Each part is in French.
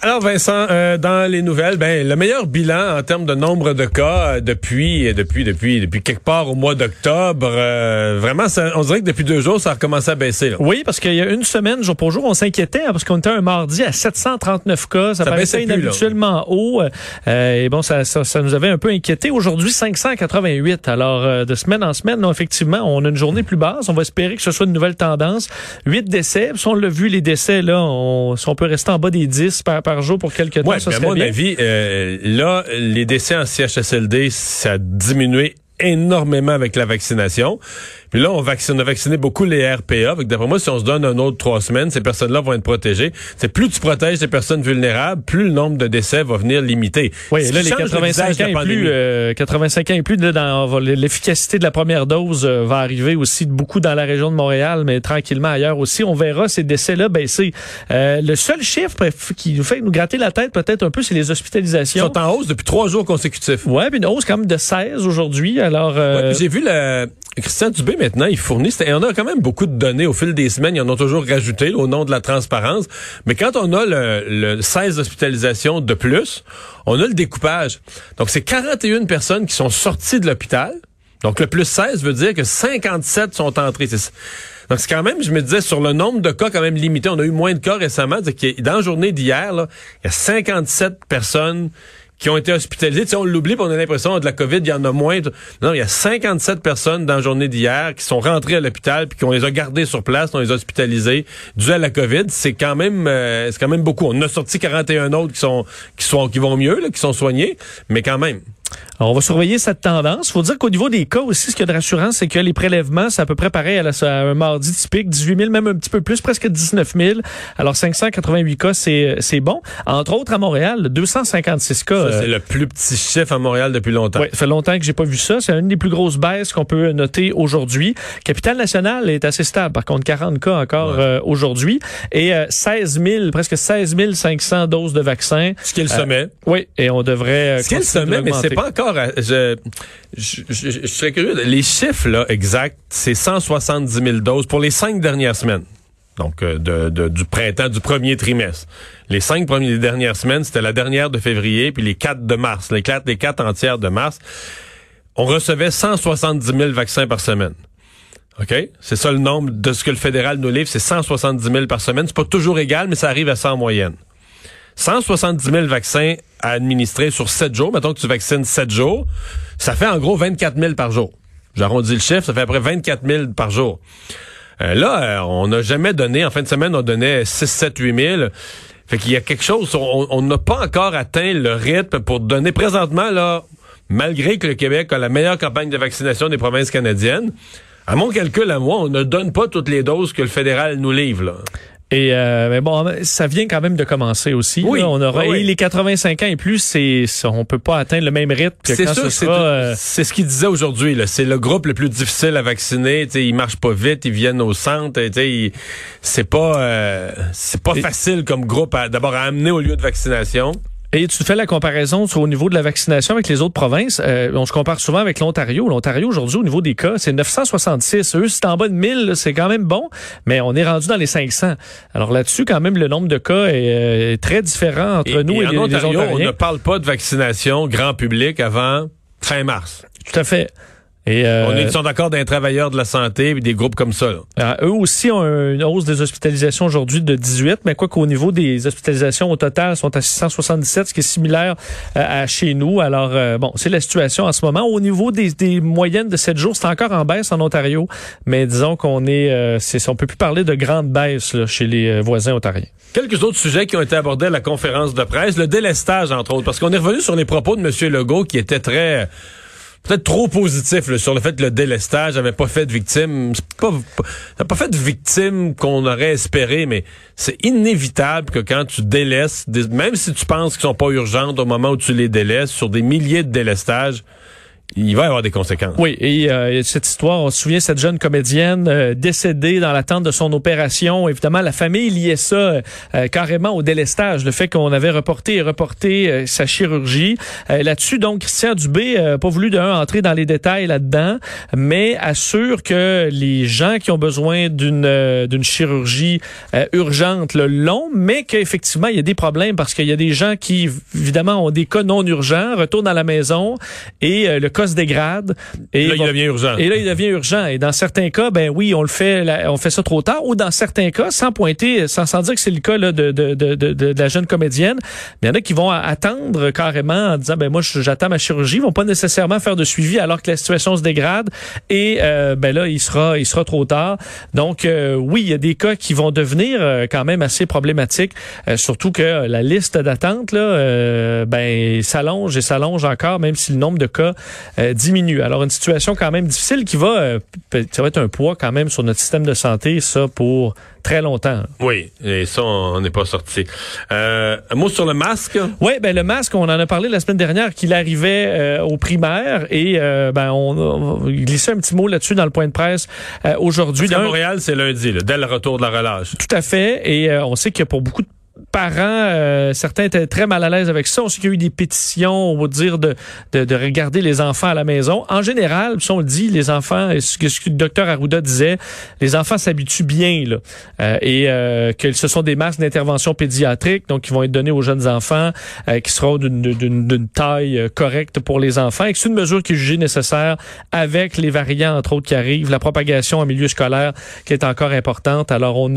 Alors Vincent, euh, dans les nouvelles, ben le meilleur bilan en termes de nombre de cas euh, depuis depuis depuis depuis quelque part au mois d'octobre, euh, vraiment ça, on dirait que depuis deux jours ça a recommencé à baisser. Là. Oui, parce qu'il y a une semaine jour pour jour, on s'inquiétait hein, parce qu'on était un mardi à 739 cas, ça, Ça paraissait plus, inhabituellement haut euh, et bon ça, ça ça nous avait un peu inquiété. Aujourd'hui 588. Alors euh, de semaine en semaine, non, effectivement, on a une journée plus basse, on va espérer que ce soit une nouvelle tendance. 8 décès, si on l'a vu les décès là, on, si on peut rester en bas des 10 par par jour pour quelques temps, Ouais, ça ben, mon bien. avis, euh, là, les décès en CHSLD, ça a diminué énormément avec la vaccination. Puis là, on, vaccine, on a vacciné beaucoup les RPA. D'après moi, si on se donne un autre trois semaines, ces personnes-là vont être protégées. C'est plus tu protèges les personnes vulnérables, plus le nombre de décès va venir limiter. Oui, Ce là, les change le 85 visage de ans la et plus, euh, 85 ans et plus, l'efficacité de la première dose euh, va arriver aussi beaucoup dans la région de Montréal, mais tranquillement ailleurs aussi. On verra ces décès-là baisser. Euh, le seul chiffre qui nous fait nous gratter la tête peut-être un peu, c'est les Ils hospitalisations. sont en hausse depuis trois jours consécutifs. Ouais, puis une hausse quand même de 16 aujourd'hui. Alors, euh, Ouais, J'ai vu le Christian Dubé maintenant, il fournit, et on a quand même beaucoup de données au fil des semaines, ils en ont toujours rajouté au nom de la transparence. Mais quand on a le, le 16 hospitalisations de plus, on a le découpage. Donc c'est 41 personnes qui sont sorties de l'hôpital. Donc le plus 16 veut dire que 57 sont entrés. Donc c'est quand même, je me disais, sur le nombre de cas quand même limité, on a eu moins de cas récemment. Dans la journée d'hier, il y a 57 personnes qui ont été hospitalisées. Tu on l'oublie, on a l'impression de la COVID, il y en a moins. Non, il y a 57 personnes dans la journée d'hier qui sont rentrées à l'hôpital puis qu'on les a gardées sur place, on les a hospitalisées dû à la COVID. C'est quand même, euh, c'est quand même beaucoup. On a sorti 41 autres qui sont, qui sont, qui vont mieux, qui sont soignés, mais quand même. Alors, on va surveiller cette tendance. faut dire qu'au niveau des cas aussi, ce qu'il y a de rassurant, c'est que les prélèvements, c'est à peu près pareil à, la- à un mardi typique, 18 000, même un petit peu plus, presque 19 000. Alors, 588 cas, c'est c'est bon. Entre autres, à Montréal, 256 cas. Ça, euh, c'est le plus petit chiffre à Montréal depuis longtemps. oui, ça fait longtemps que j'ai pas vu ça. C'est une des plus grosses baisses qu'on peut noter aujourd'hui. Capitale nationale est assez stable. Par contre, 40 cas encore Ouais. euh, aujourd'hui. Et euh, 16 000, prestre 16 500 doses de vaccins. Ce qui est le sommet. Oui, et on devrait... euh, Ce qui est le sommet, mais c'est. Pas encore. Je, je, je- serais curieux. Les chiffres là exacts, c'est 170 000 doses pour les cinq dernières semaines. Donc euh, de, de- du printemps, du premier trimestre. Les cinq dernières semaines, c'était la dernière de février, puis les quatre de mars, les quatre, les quatre entières de mars. On recevait 170 000 vaccins par semaine. OK? C'est ça le nombre de ce que le fédéral nous livre, c'est 170 000 par semaine. C'est pas toujours égal, mais ça arrive à ça en moyenne. 170 000 vaccins à administrer sur 7 jours. Mettons que tu vaccines 7 jours. Ça fait en gros 24 000 par jour. J'arrondis le chiffre, ça fait à peu près 24 000 par jour. Euh, là, euh, on n'a jamais donné, en fin de semaine, on donnait 6, 7, 8 000. Fait qu'il y a quelque chose, on n'a pas encore atteint le rythme pour donner présentement, là, malgré que le Québec a la meilleure campagne de vaccination des provinces canadiennes, à mon calcul, à moi, on ne donne pas toutes les doses que le fédéral nous livre. Là. Et euh, mais bon, ça vient quand même de commencer aussi. Oui, là. on aura oui, les 85 ans et plus, c'est ça, on peut pas atteindre le même rythme que C'est quand sûr ce sera. euh, c'est ce qu'il disait aujourd'hui. C'est le groupe le plus difficile à vacciner. T'sais, ils marchent pas vite, ils viennent au centre. C'est pas euh, c'est pas Et- facile comme groupe à- d'abord à amener au lieu de vaccination. Et tu fais la comparaison sur- au niveau de la vaccination avec les autres provinces. Euh, on se compare souvent avec l'Ontario. L'Ontario, aujourd'hui, au niveau des cas, c'est 966. Eux, c'est en bas de 1000. là, C'est quand même bon, mais on est rendu dans les 500. Alors là-dessus, quand même, le nombre de cas est, euh, est très différent entre Et- nous et, et en les, on ne parle pas de vaccination grand public avant fin mars. Tout à fait. Et, euh, On est, ils sont d'accord d'un travailleur de la santé et des groupes comme ça. là. Euh, eux aussi ont une hausse des hospitalisations aujourd'hui de 18, mais quoi qu'au niveau des hospitalisations au total sont à 677, ce qui est similaire euh, à chez nous. Alors, euh, bon, c'est la situation en ce moment. Au niveau des, des moyennes de 7 jours, c'est encore en baisse en Ontario, mais disons qu'on est, euh, c'est, on peut plus parler de grande baisse là, chez les voisins ontariens. Quelques autres sujets qui ont été abordés à la conférence de presse, le délestage entre autres, parce qu'on est revenu sur les propos de M. Legault qui étaient très peut-être trop positifs là, sur le fait que le délestage avait pas fait de victimes. C'est pas, pas- fait de victimes qu'on aurait espéré, mais c'est inévitable que quand tu délaisses, même si tu penses qu'ils sont pas urgentes au moment où tu les délaisses, sur des milliers de délestages, il va y avoir des conséquences. Oui, et euh, cette histoire, on se souvient, cette jeune comédienne euh, décédée dans l'attente de son opération. Évidemment, la famille liait ça euh, carrément au délestage, le fait qu'on avait reporté et reporté sa chirurgie. Là-dessus, donc, Christian Dubé n'a pas voulu d'un entrer dans les détails là-dedans, mais assure que les gens qui ont besoin d'une d'une chirurgie urgente le l'ont, mais qu'effectivement, il y a des problèmes parce qu'il y a des gens qui, évidemment, ont des cas non urgents, retournent à la maison et le cas se dégrade. Et là, il devient urgent. Et là, il devient urgent. Et dans certains cas, ben oui, on le fait, on fait ça trop tard. Ou dans certains cas, sans pointer, sans, sans dire que c'est le cas là, de, de, de, de, la jeune comédienne, il y en a qui vont attendre carrément en disant, ben moi, j'attends ma chirurgie. Ils vont pas nécessairement faire de suivi alors que la situation se dégrade. Et euh, ben là, il sera, il sera trop tard. Donc euh, oui, il y a des cas qui vont devenir euh, quand même assez problématiques. surtout que la liste d'attente là, ben s'allonge et s'allonge encore, même si le nombre de cas euh, diminue. Alors une situation quand même difficile qui va, euh, ça va être un poids quand même sur notre système de santé, ça pour très longtemps. Oui, et ça, on n'est pas sorti. Euh, un mot sur le masque? Oui, ben le masque, on en a parlé la semaine dernière qu'il arrivait euh, aux primaires et ben on, on, glissait un petit mot là-dessus dans le point de presse aujourd'hui. À Montréal, c'est lundi, dès le retour de la relâche. Tout à fait, et on sait que pour beaucoup de parents, euh, certains étaient très mal à l'aise avec ça. On sait qu'il y a eu des pétitions, on va dire, de, de, de, regarder les enfants à la maison. En général, si on le dit, les enfants, ce que, le docteur Arruda disait, les enfants s'habituent bien, là. Euh, et euh, que ce sont des masques d'intervention pédiatrique, donc qui vont être donnés aux jeunes enfants, euh, qui seront d'une taille correcte pour les enfants, et que c'est une mesure qui est jugée nécessaire avec les variants, entre autres, qui arrivent, la propagation en milieu scolaire qui est encore importante. Alors, on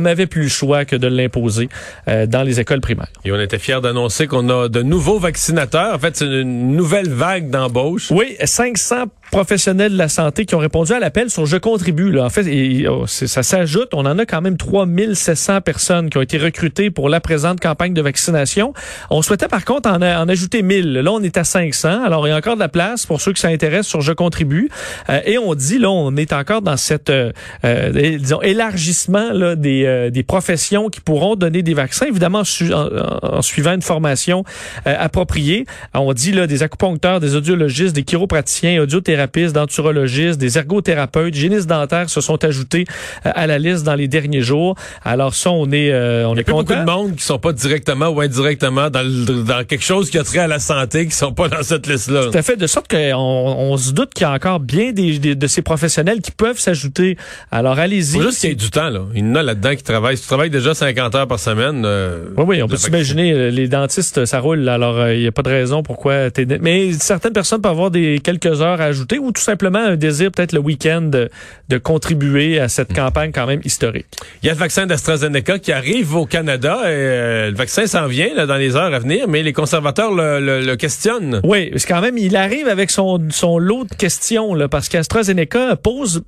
n'avait on, plus le choix que de l'imposer. Euh, dans les écoles primaires. Et on était fiers d'annoncer qu'on a de nouveaux vaccinateurs. En fait, c'est une nouvelle vague d'embauche. Oui, 500 professionnels de la santé qui ont répondu à l'appel sur Je contribue. En fait, oh, ça s'ajoute. On en a quand même 3700 personnes qui ont été recrutées pour la présente campagne de vaccination. On souhaitait par contre en, en ajouter 1000. Là, on est à 500. Alors, il y a encore de la place pour ceux qui s'intéressent sur Je contribue. Euh, et on dit, là, on est encore dans cette, euh, euh disons, élargissement là, des, euh, des professions qui pourront donner des vaccins, évidemment en, suivant une formation appropriée. On dit, là, des acupuncteurs, des audiologistes, des chiropraticiens, audiothérapeutes, thérapeutes, denturologistes, des ergothérapeutes, hygiénistes dentaires se sont ajoutés euh, à la liste dans les derniers jours. Alors ça, on est, euh, on Il y a est content. beaucoup de monde qui sont pas directement ou indirectement dans, dans quelque chose qui a trait à la santé, qui sont pas dans cette liste-là. Tout à fait, de sorte qu'on on se doute qu'il y a encore bien des, de ces professionnels qui peuvent s'ajouter. Alors allez-y. Juste qu'il y ait du temps là. Il y en a là-dedans qui travaillent. Si tu travailles déjà 50 heures par semaine. Euh, oui, oui, on peut s'imaginer. Les dentistes, ça roule. Alors il n'y a pas de raison pourquoi. Mais certaines personnes peuvent avoir des quelques heures à ajouter ou tout simplement un désir peut-être le week-end de, de, contribuer à cette campagne quand même historique? Il y a le vaccin d'AstraZeneca qui arrive au Canada. Et, euh, le vaccin s'en vient là, dans les heures à venir, mais les conservateurs le, le, questionnent. Oui, parce quand même, il arrive avec son, son lot de questions là, parce qu'AstraZeneca pose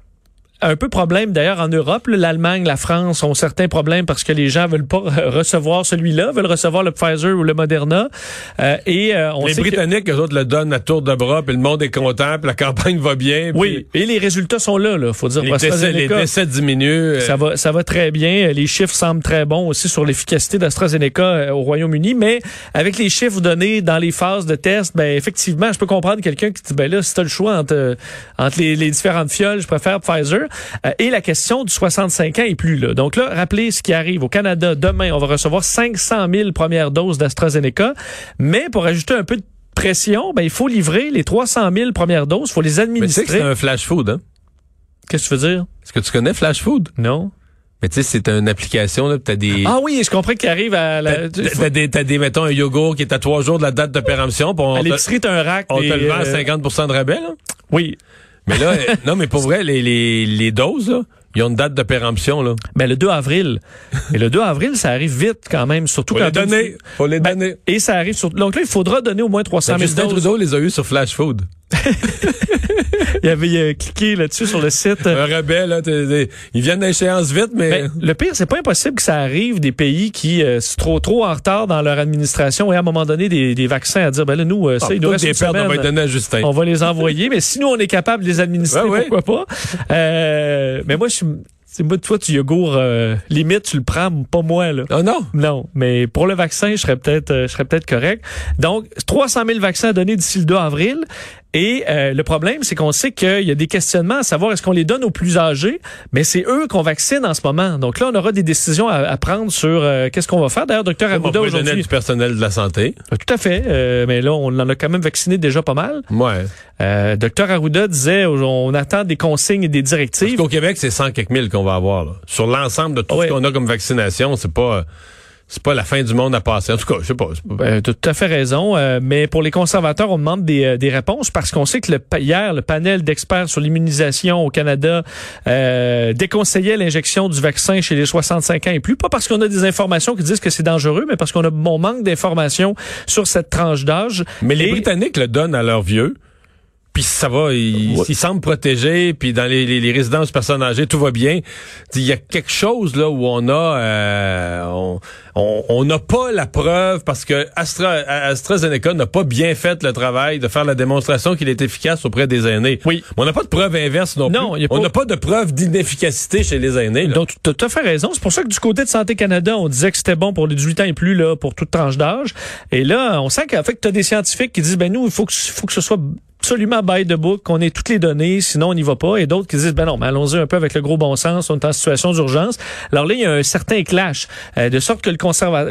un peu problème d'ailleurs en Europe. L'Allemagne, la France ont certains problèmes parce que les gens veulent pas recevoir celui-là, veulent recevoir le Pfizer ou le Moderna. Euh, et euh, on les Britanniques, que... eux autres le donnent à tour de bras, puis le monde est content, puis la campagne va bien. Oui, et les résultats sont là, là faut dire. Les, décès, les décès, diminuent. Euh. Ça va, ça va très bien. Les chiffres semblent très bons aussi sur l'efficacité d'AstraZeneca au Royaume-Uni, mais avec les chiffres donnés dans les phases de test, ben effectivement, je peux comprendre quelqu'un qui dit ben là, si t'as le choix entre entre les, les différentes fioles, je préfère Pfizer. Euh, et la question du 65 ans est plus là. Donc là, rappelez ce qui arrive au Canada. Demain, on va recevoir 500 000 premières doses d'AstraZeneca. Mais pour ajouter un peu de pression, ben, il faut livrer les 300 000 premières doses. Il faut les administrer. Mais tu sais que c'est un flash food, hein? Qu'est-ce que tu veux dire? Est-ce que tu connais Flash Food? Non. Mais tu sais, c'est une application, là, t'as des... Ah oui, je comprends qu'il arrive à la... T'as, des, t'as des, mettons, un yogourt qui est à trois jours de la date de péremption. À l'épicerie, t'as un rack. On te le vend à 50% euh, de rabais, là? Oui. Mais là, non, mais pour vrai, les, les, les doses, là, ils ont une date de péremption, là. Ben, le 2 avril. Et le 2 avril, ça arrive vite quand même, surtout Faut quand... les donner. Faut les ben, donner. Et ça arrive sur... Donc là, il faudra donner au moins 300 000 ben, Justin Trudeau les a eu sur Flash Food. il avait cliqué là-dessus sur le site. Un rebelle, là, ils viennent d'échéance vite, mais... Ben, le pire, c'est pas impossible que ça arrive des pays qui euh, sont trop trop en retard dans leur administration et à un moment donné des, des vaccins à dire ben là nous euh, ça ah, il nous reste une semaine, on va donner à Justin. On va les envoyer, mais si nous on est capable de les administrer, pourquoi pas? Euh, Mais moi je suis c'est moi, toi, tu yogourt, euh, limite, tu le prends, pas moi, là. Oh non? Non. Mais pour le vaccin, je serais peut-être, euh, je serais peut-être correct. Donc, 300 000 vaccins à donner d'ici le 2 avril. Et euh, le problème, c'est qu'on sait qu'il y a des questionnements à savoir est-ce qu'on les donne aux plus âgés, mais c'est eux qu'on vaccine en ce moment. Donc là, on aura des décisions à, prendre sur euh, qu'est-ce qu'on va faire. D'ailleurs, docteur Arruda aujourd'hui... du personnel de la santé. Tout à fait. mais là, on en a quand même vacciné déjà pas mal. Ouais. docteur Arruda disait on attend des consignes et des directives. Parce qu'au Québec, c'est 100 quelques mille qu'on va avoir. Là. Sur l'ensemble de tout ce qu'on a comme vaccination, c'est pas c'est pas la fin du monde à passer. En tout cas, je sais pas. Ben, tout à fait raison. Euh, mais pour les conservateurs, on demande des, euh, des réponses parce qu'on sait que le, hier, le panel d'experts sur l'immunisation au Canada euh, déconseillait l'injection du vaccin chez les 65 ans et plus. Pas parce qu'on a des informations qui disent que c'est dangereux, mais parce qu'on a bon manque d'informations sur cette tranche d'âge. Mais les Britanniques le donnent à leurs vieux puis ça va, ils, semblent protégés, puis dans les, les, résidences personnes âgées, tout va bien. Il y a quelque chose là où on a, euh, on n'a pas la preuve parce que Astra, AstraZeneca n'a pas bien fait le travail de faire la démonstration qu'il est efficace auprès des aînés. Oui. on n'a pas de preuve inverse non, non plus. On n'a pas de preuve d'inefficacité chez les aînés. Donc, tu as tout à fait raison. C'est pour ça que du côté de Santé Canada, on disait que c'était bon pour les 18 ans et plus, là, pour toute tranche d'âge. Et là, on sent qu'en fait, tu as des scientifiques qui disent, ben nous, il faut que, faut que ce soit absolument by the book, qu'on ait toutes les données, sinon on n'y va pas. Et d'autres qui disent, ben non, mais allons-y un peu avec le gros bon sens, on est en situation d'urgence. Alors là, il y a un certain clash, euh, de sorte que le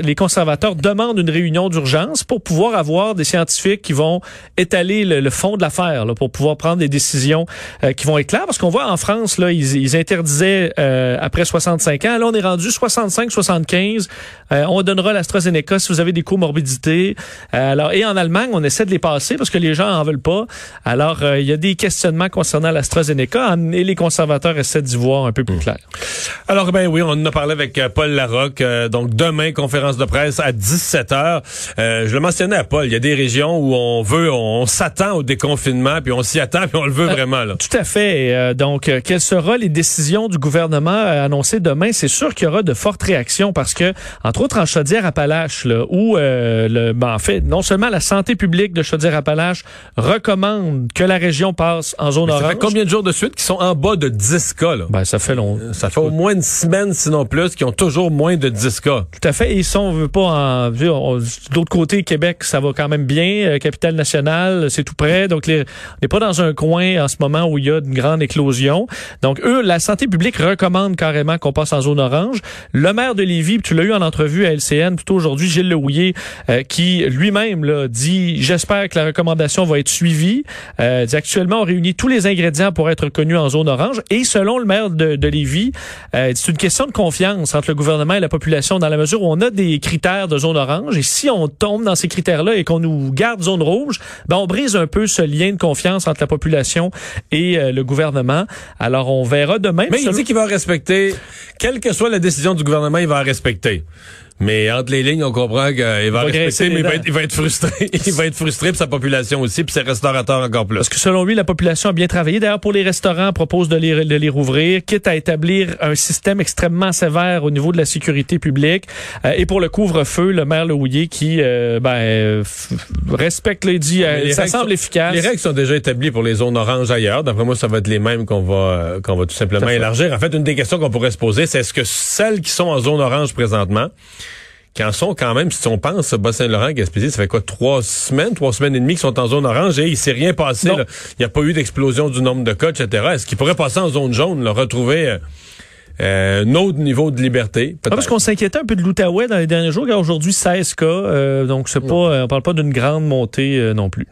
les conservateurs demandent une réunion d'urgence pour pouvoir avoir des scientifiques qui vont étaler le, fond de l'affaire, pour pouvoir prendre des décisions euh, qui vont être claires. Parce qu'on voit en France, là, ils, ils interdisaient euh, après 65 ans. Là, on est rendu 65-75. on donnera l'AstraZeneca si vous avez des comorbidités. alors, et en Allemagne, on essaie de les passer parce que les gens en veulent pas. Alors, euh, il y a des questionnements concernant l'AstraZeneca et les conservateurs essaient d'y voir un peu plus hmm. clair. Alors, ben oui, on en a parlé avec euh, Paul Larocque. Euh, donc, demain, conférence de presse à 17 h Je le mentionnais à Paul, il y a des régions où on veut, on, s'attend au déconfinement, puis on s'y attend, puis on le veut vraiment. Là. Tout à fait. donc, quelles seront les décisions du gouvernement annoncées demain? C'est sûr qu'il y aura de fortes réactions parce que, entre autres, en Chaudière-Appalaches, où, le, ben, en fait, non seulement la santé publique de Chaudière-Appalaches recommande que la région passe en zone orange. Ça fait combien de jours de suite qui sont en bas de 10 cas? Là? Ben, ça fait long. Ça fait au moins une semaine, sinon plus, qui ont toujours moins de 10 cas. Tout à fait. Et si on veut pas en... De l'autre côté, Québec, ça va quand même bien. Euh, capitale nationale, c'est tout près. Donc, les, on n'est pas dans un coin en ce moment où il y a une grande éclosion. Donc, eux, la santé publique recommande carrément qu'on passe en zone orange. Le maire de Lévis, tu l'as eu en entrevue à LCN tout aujourd'hui, Gilles Lehouillier, euh, qui lui-même dit, j'espère que la recommandation va être suivie. Euh, actuellement, on réunit tous les ingrédients pour être reconnu en zone orange. Et selon le maire de, de Lévis, euh, c'est une question de confiance entre le gouvernement et la population dans la mesure où on a des critères de zone orange. Et si on tombe dans ces critères-là et qu'on nous garde zone rouge, ben on brise un peu ce lien de confiance entre la population et euh, le gouvernement. Alors, on verra demain. Mais il dit qu'il va respecter, quelle que soit la décision du gouvernement, il va respecter. Mais entre les lignes, on comprend qu'il va, va respecter, mais il va, être, il va, être, frustré. il va être frustré pour sa population aussi, puis ses restaurateurs encore plus. Parce que selon lui, la population a bien travaillé. D'ailleurs, pour les restaurants, propose de les, de les rouvrir, quitte à établir un système extrêmement sévère au niveau de la sécurité publique. Euh, et pour le couvre-feu, le maire Lehouillier qui euh, ben, respecte les dit, euh, ça semble efficace. Les règles sont déjà établies pour les zones oranges ailleurs. D'après moi, ça va être les mêmes qu'on va qu'on va tout simplement élargir. En fait, une des questions qu'on pourrait se poser, c'est est-ce que celles qui sont en zone orange présentement qui en sont quand même, si on pense, Bas-Saint-Laurent, Gaspésie, ça fait quoi, trois semaines, trois semaines et demie qui sont en zone orange et il s'est rien passé. Il n'y a pas eu d'explosion du nombre de cas, etc. Est-ce qu'ils pourraient passer en zone jaune, le retrouver euh, euh, un autre niveau de liberté? Ah, parce qu'on s'inquiétait un peu de l'Outaouais dans les derniers jours, car aujourd'hui 16 cas, euh, donc c'est pas, on parle pas d'une grande montée non plus.